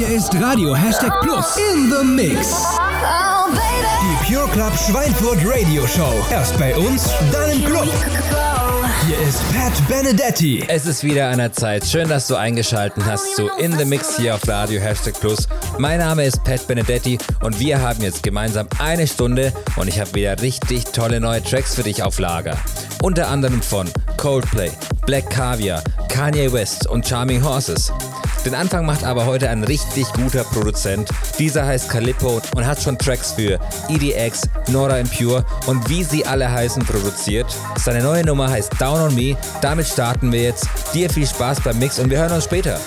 Hier ist Radio Hashtag Plus in the Mix. Die Pure Club Schweinfurt Radio Show. Erst bei uns, dann im Club. Hier ist Pat Benedetti. Es ist wieder an der Zeit. Schön, dass du eingeschaltet hast zu In the Mix hier auf Radio Hashtag Plus. Mein Name ist Pat Benedetti und wir haben jetzt gemeinsam eine Stunde und ich habe wieder richtig tolle neue Tracks für dich auf Lager. Unter anderem von Coldplay, Black Caviar, Kanye West und Charming Horses. Den Anfang macht aber heute ein richtig guter Produzent. Dieser heißt Calippo und hat schon Tracks für EDX, Nora Impure und wie sie alle heißen produziert. Seine neue Nummer heißt Down on Me. Damit starten wir jetzt. Dir viel Spaß beim Mix und wir hören uns später.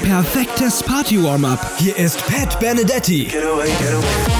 Perfektes Party-Warm-Up. Hier ist Pat Benedetti. Get away, get away.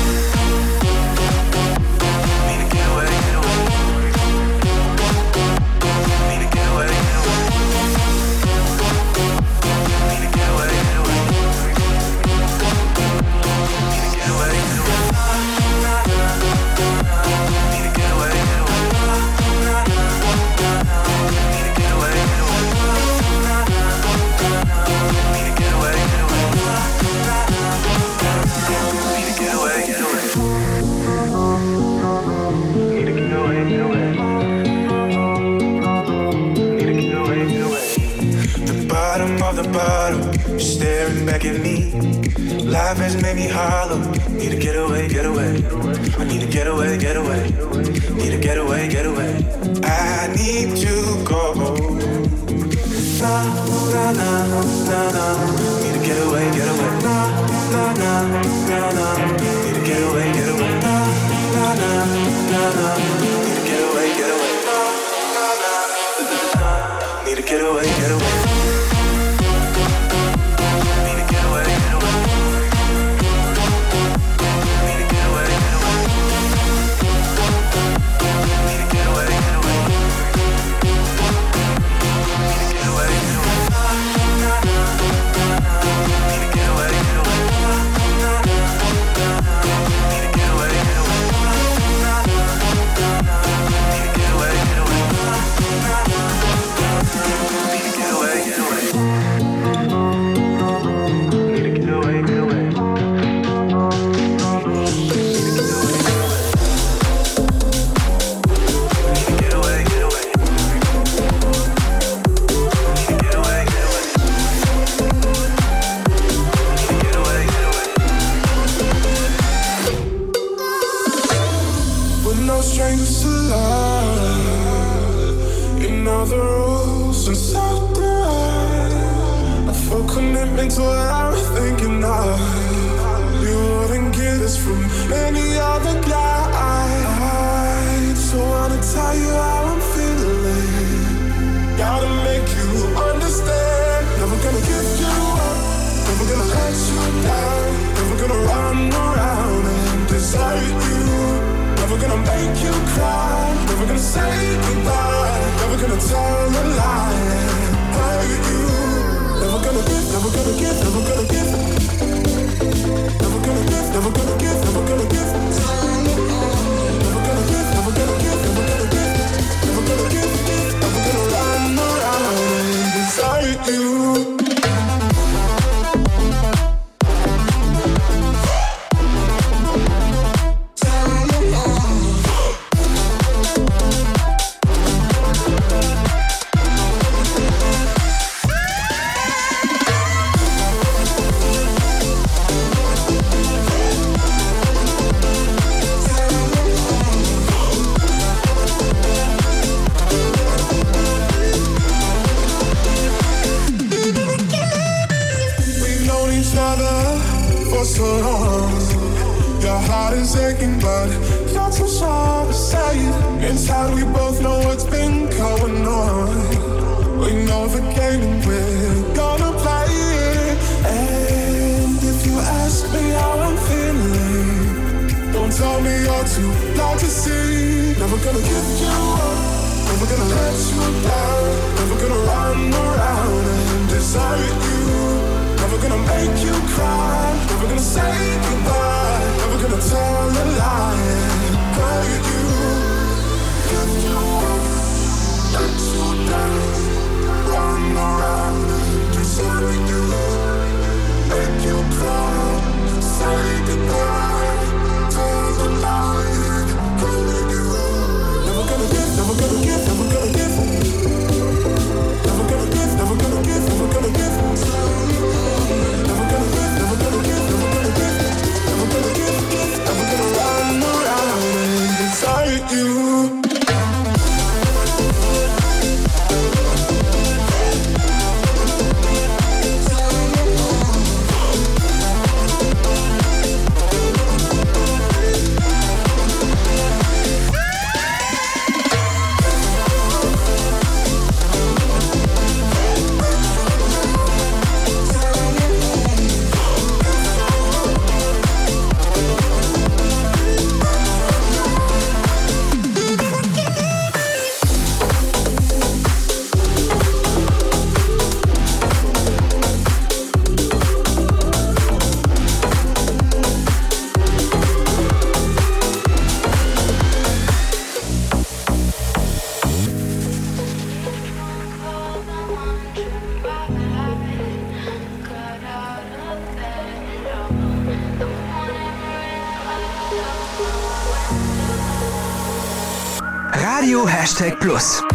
Plus.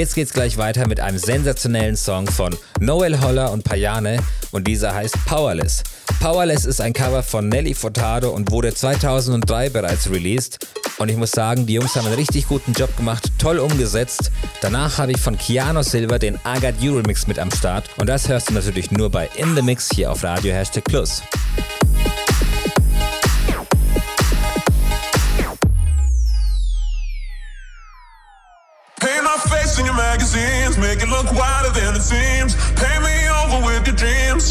Jetzt geht's gleich weiter mit einem sensationellen Song von Noel Holler und Payane und dieser heißt Powerless. Powerless ist ein Cover von Nelly Furtado und wurde 2003 bereits released. Und ich muss sagen, die Jungs haben einen richtig guten Job gemacht, toll umgesetzt. Danach habe ich von Keanu Silver den I Got You Remix mit am Start und das hörst du natürlich nur bei In The Mix hier auf Radio Hashtag Plus.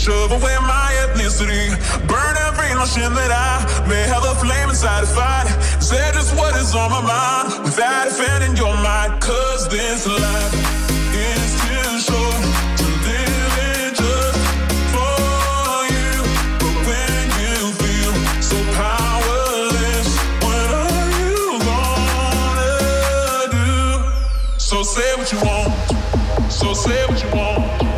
Shove away my ethnicity. Burn every notion that I may have a flame inside to fight. Say just what is on my mind without offending your mind. Cause this life is too short to live it just for you. But when you feel so powerless, what are you gonna do? So say what you want. So say what you want.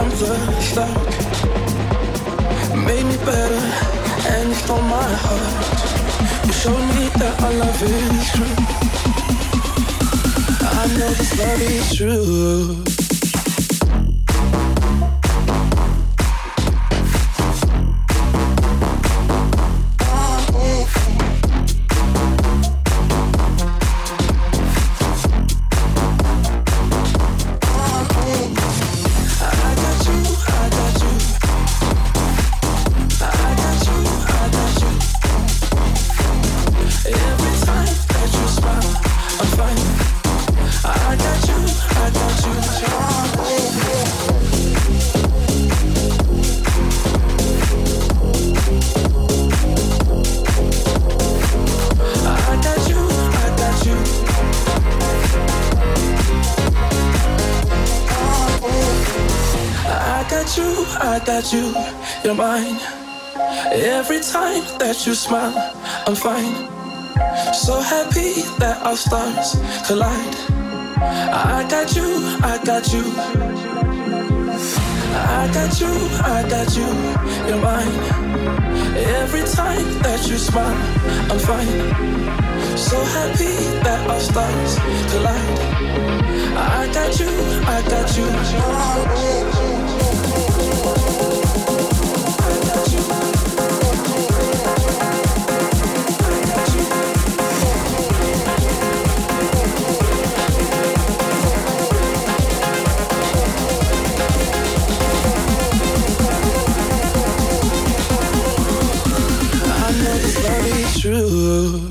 from the start Made me better and you stole my heart You showed me that our love is true I know this love is true. watch you smile, I'm fine. So happy that our stars collide. I got you, I got you. I got you, I got you, you're mine. Every time that you smile, I'm fine. So happy that our stars collide. I got you, I got you. good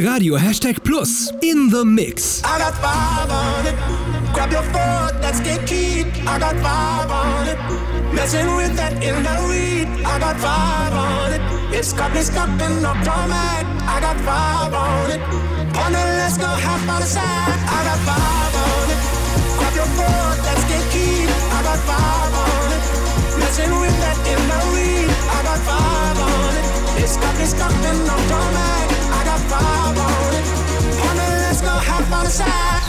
Radio Hashtag Plus in the Mix. I got five on it. Grab your phone, let's get. I got five on it. Messing with that in the weed. I got five on it. It's got me stuck in format. I got five on it. Let's go half on the side. I got five on it. Grab your let's get. I got five on it. Messing with that in the weed. I got five on it. It's got me stuck in format. Side.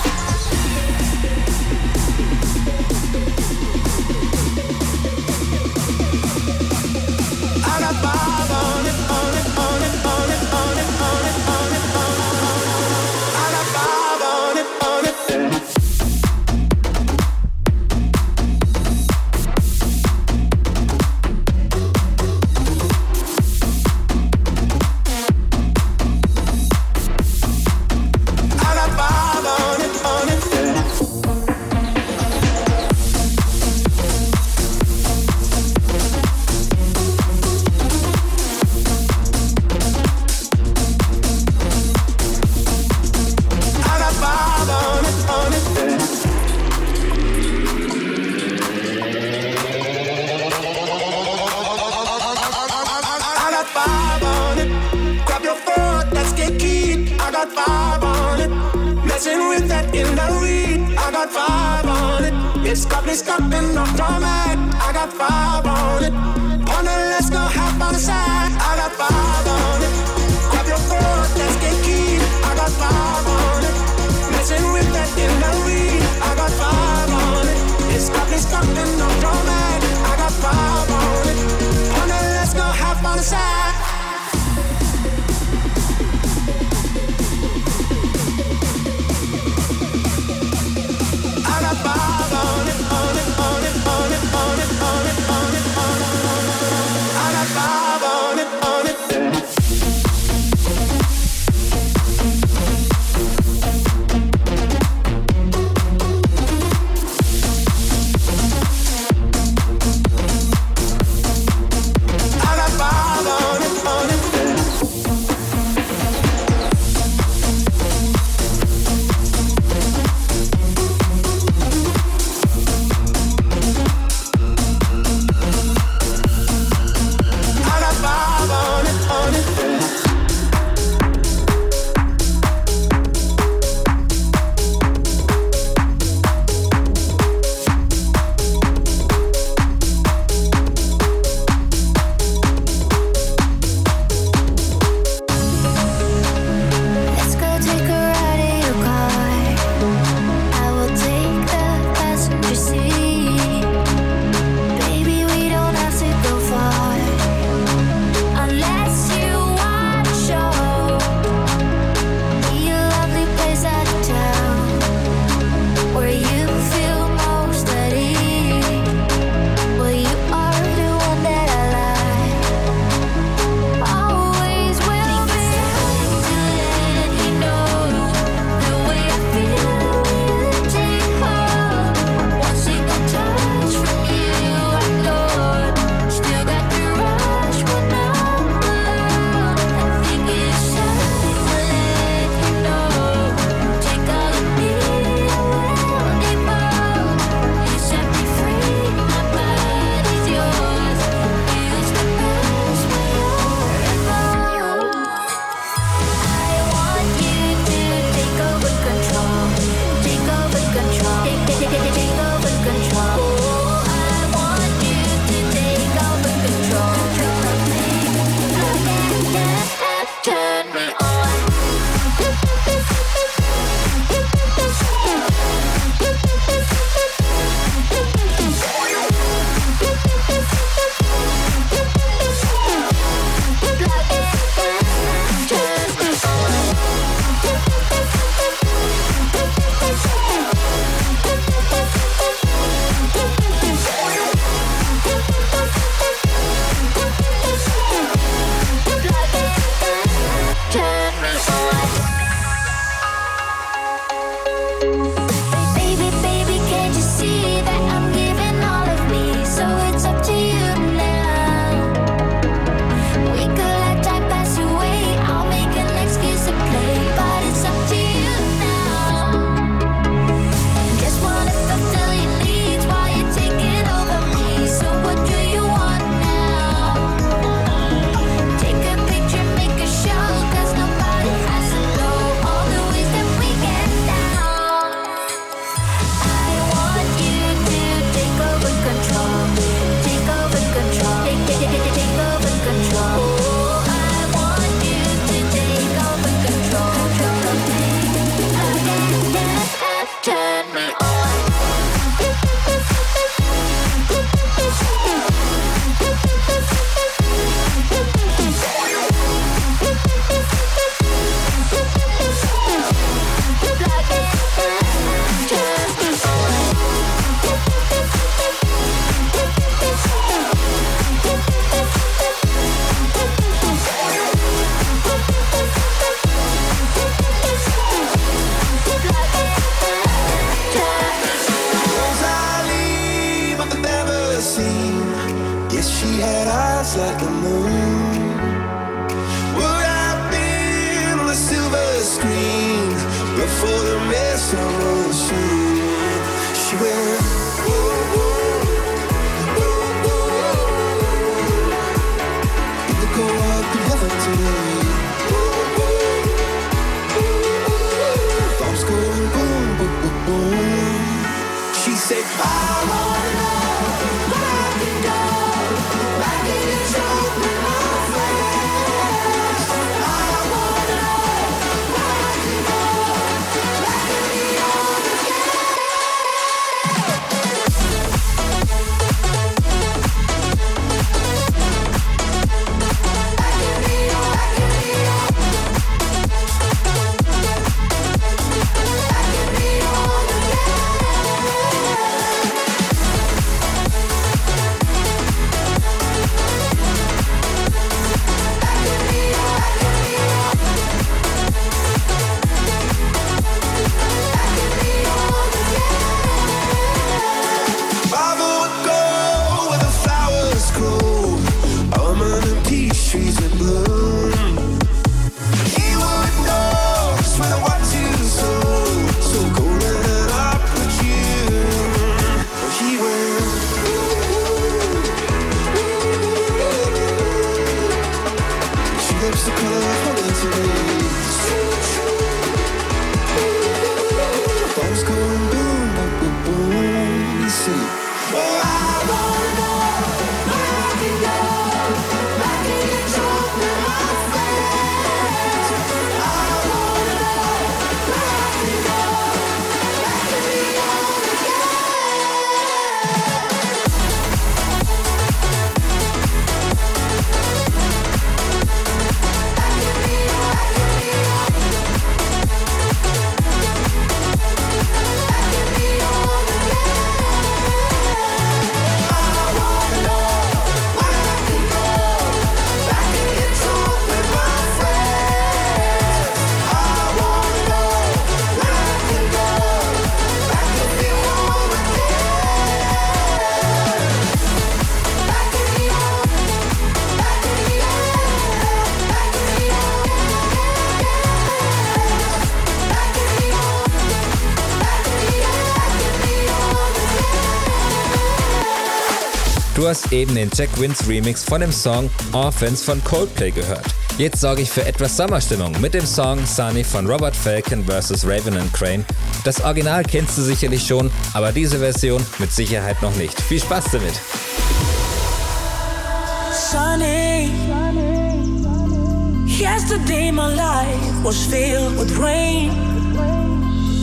eben den Jack Wins Remix von dem Song Orphans von Coldplay gehört. Jetzt sorge ich für etwas Sommerstimmung mit dem Song Sunny von Robert Falcon vs. Raven and Crane. Das Original kennst du sicherlich schon, aber diese Version mit Sicherheit noch nicht. Viel Spaß damit! Sunny. Yesterday my life was filled with rain.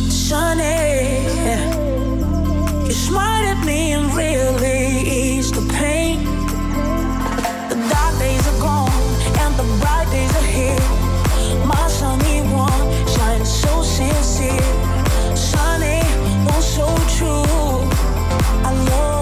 Sunny. smiled at me and really eased the pain. The dark days are gone and the bright days are here. My sunny one shines so sincere, sunny, oh so true. I love.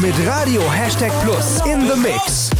mit Radio Hashtag Plus in the Mix.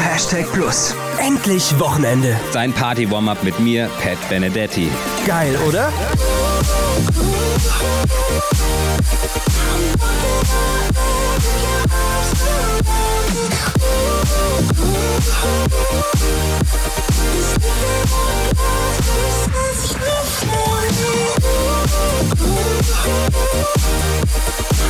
Hashtag Plus. Endlich Wochenende. Dein Party-Warm-Up mit mir, Pat Benedetti. Geil, oder?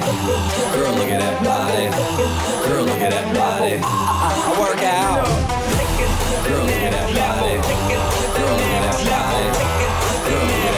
Girl, look at that body. Girl, look at that body. I work out. Girl, look at that body. Girl, look at that body. Girl, look at that body.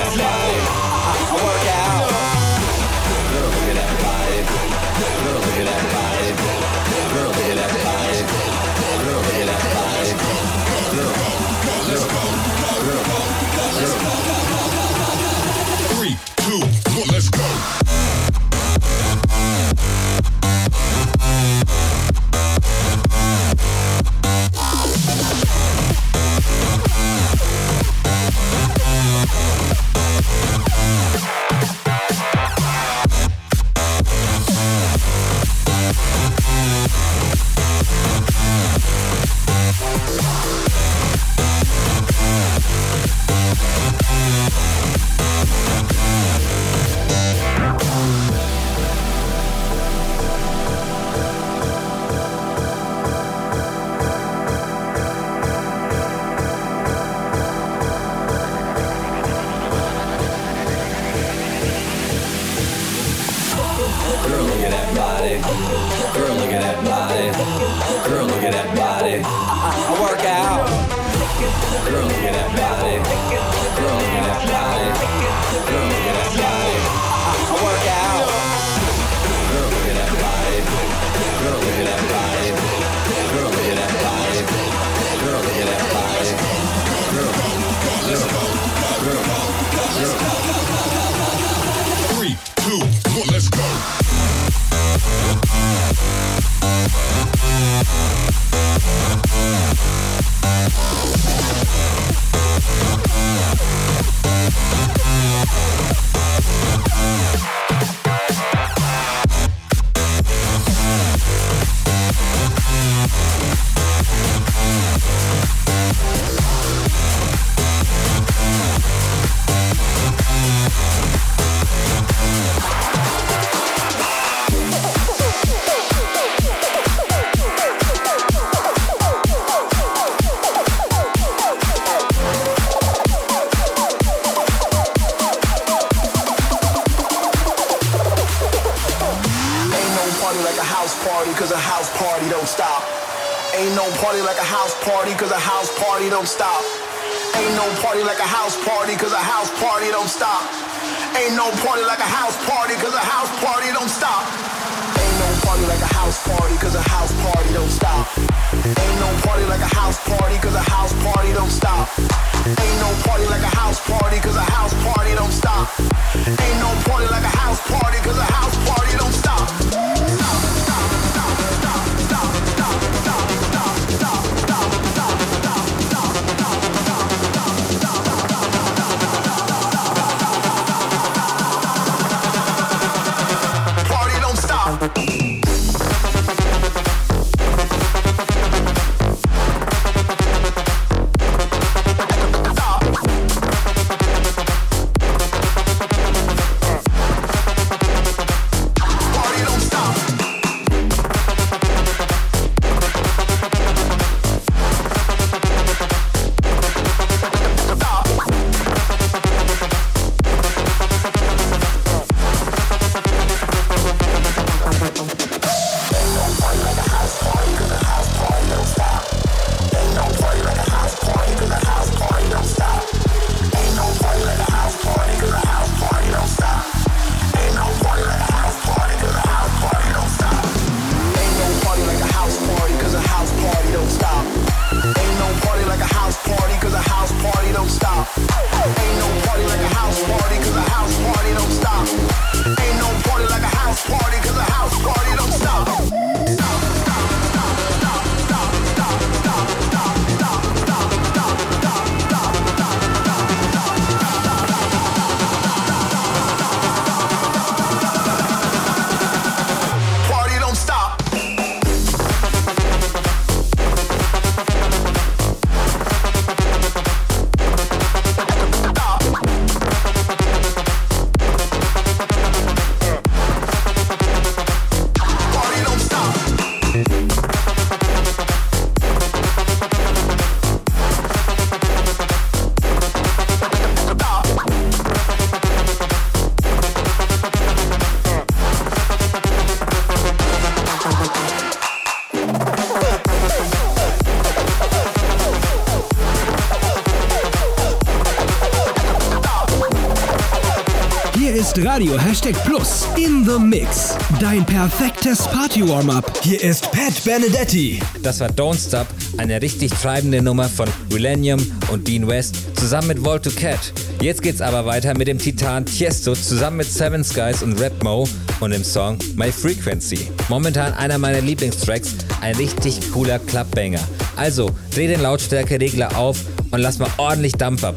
Radio Hashtag Plus in the Mix. Dein perfektes Party-Warm-Up. Hier ist Pat Benedetti. Das war Don't Stop, eine richtig treibende Nummer von Millennium und Dean West zusammen mit Volto Cat. Jetzt geht's aber weiter mit dem Titan Tiesto zusammen mit Seven Skies und Red Mo und dem Song My Frequency. Momentan einer meiner Lieblingstracks, ein richtig cooler Clubbanger. Also dreh den Lautstärkeregler auf und lass mal ordentlich Dampf ab.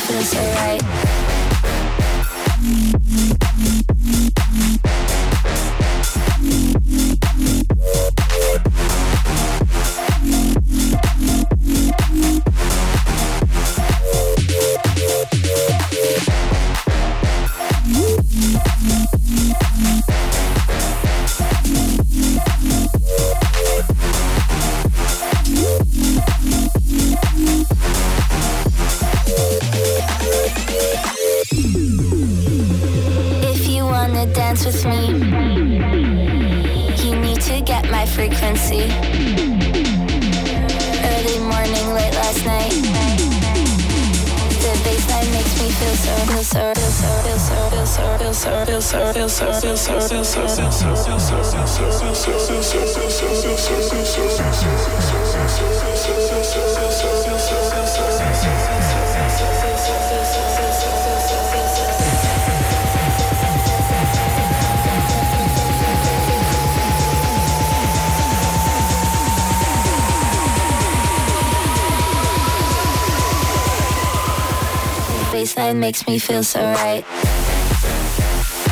feels so right baseline makes me feel so right.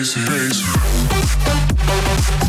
bass, bass.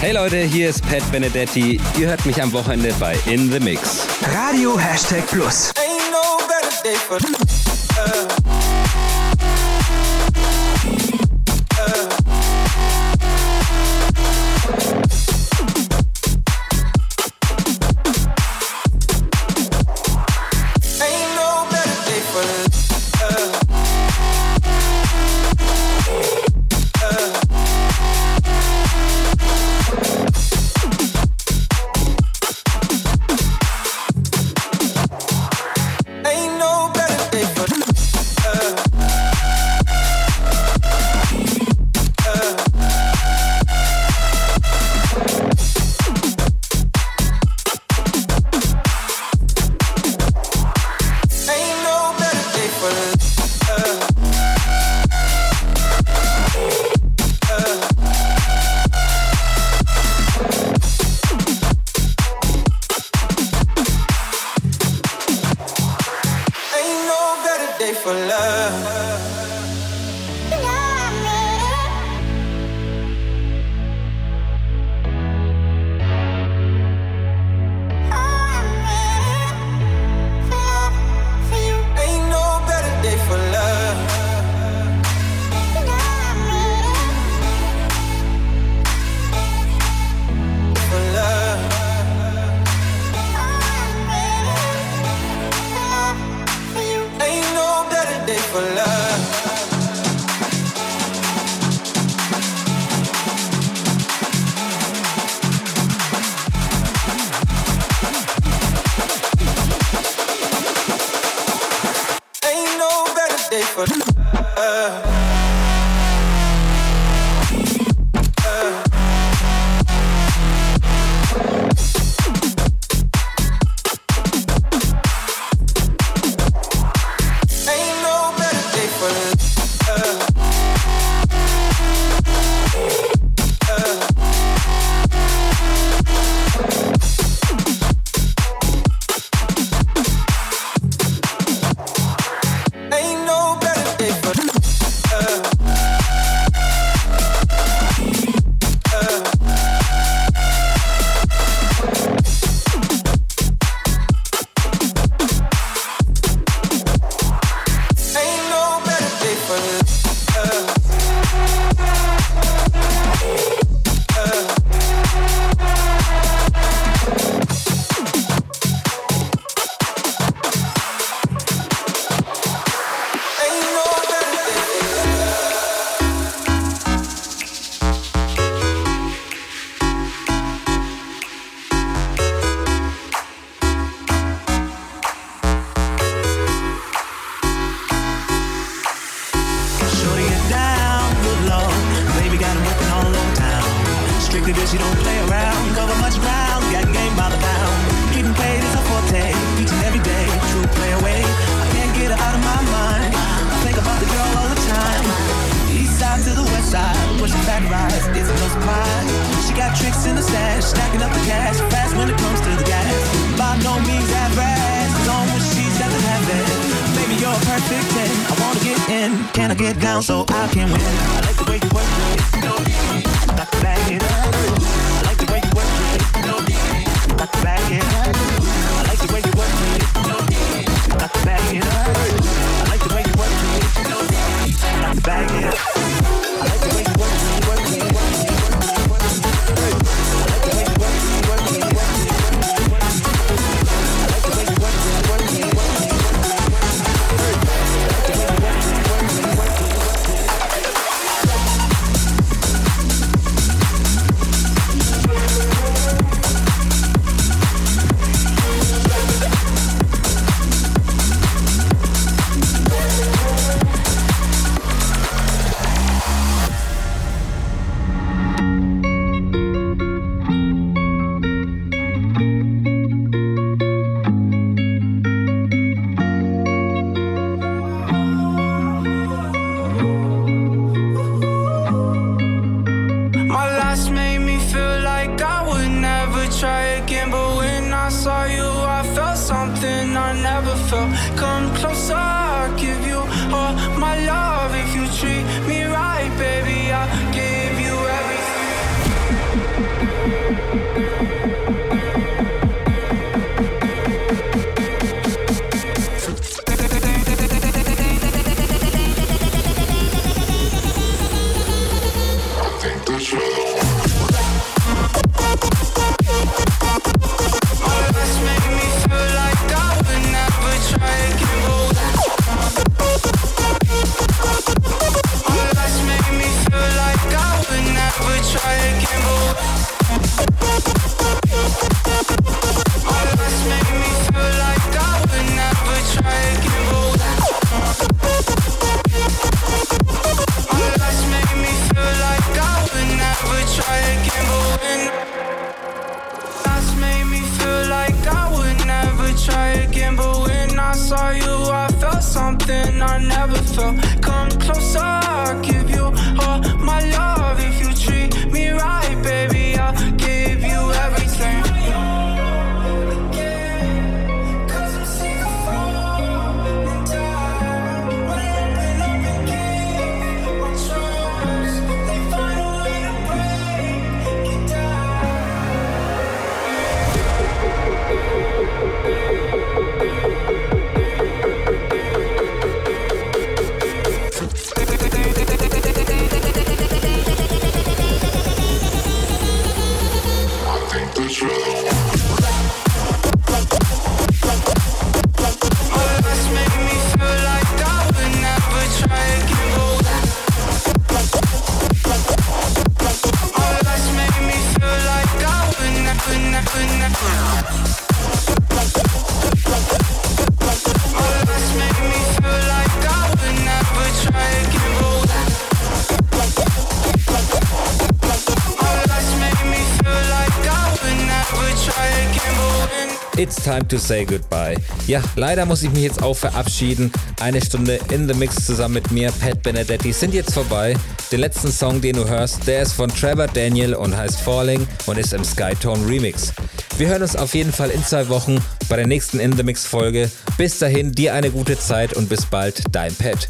Hey Leute, hier ist Pat Benedetti. Ihr hört mich am Wochenende bei In The Mix. Radio Hashtag Plus. can I get down so I can win? I like the way you work it, you know me. Back it up. I like the way you work it, you know me. Back it up. Time to say goodbye. Ja, leider muss ich mich jetzt auch verabschieden. Eine Stunde in the Mix zusammen mit mir, Pat Benedetti, sind jetzt vorbei. Den letzten Song, den du hörst, der ist von Trevor Daniel und heißt Falling und ist im Skytone Remix. Wir hören uns auf jeden Fall in zwei Wochen bei der nächsten In the Mix Folge. Bis dahin, dir eine gute Zeit und bis bald, dein Pat.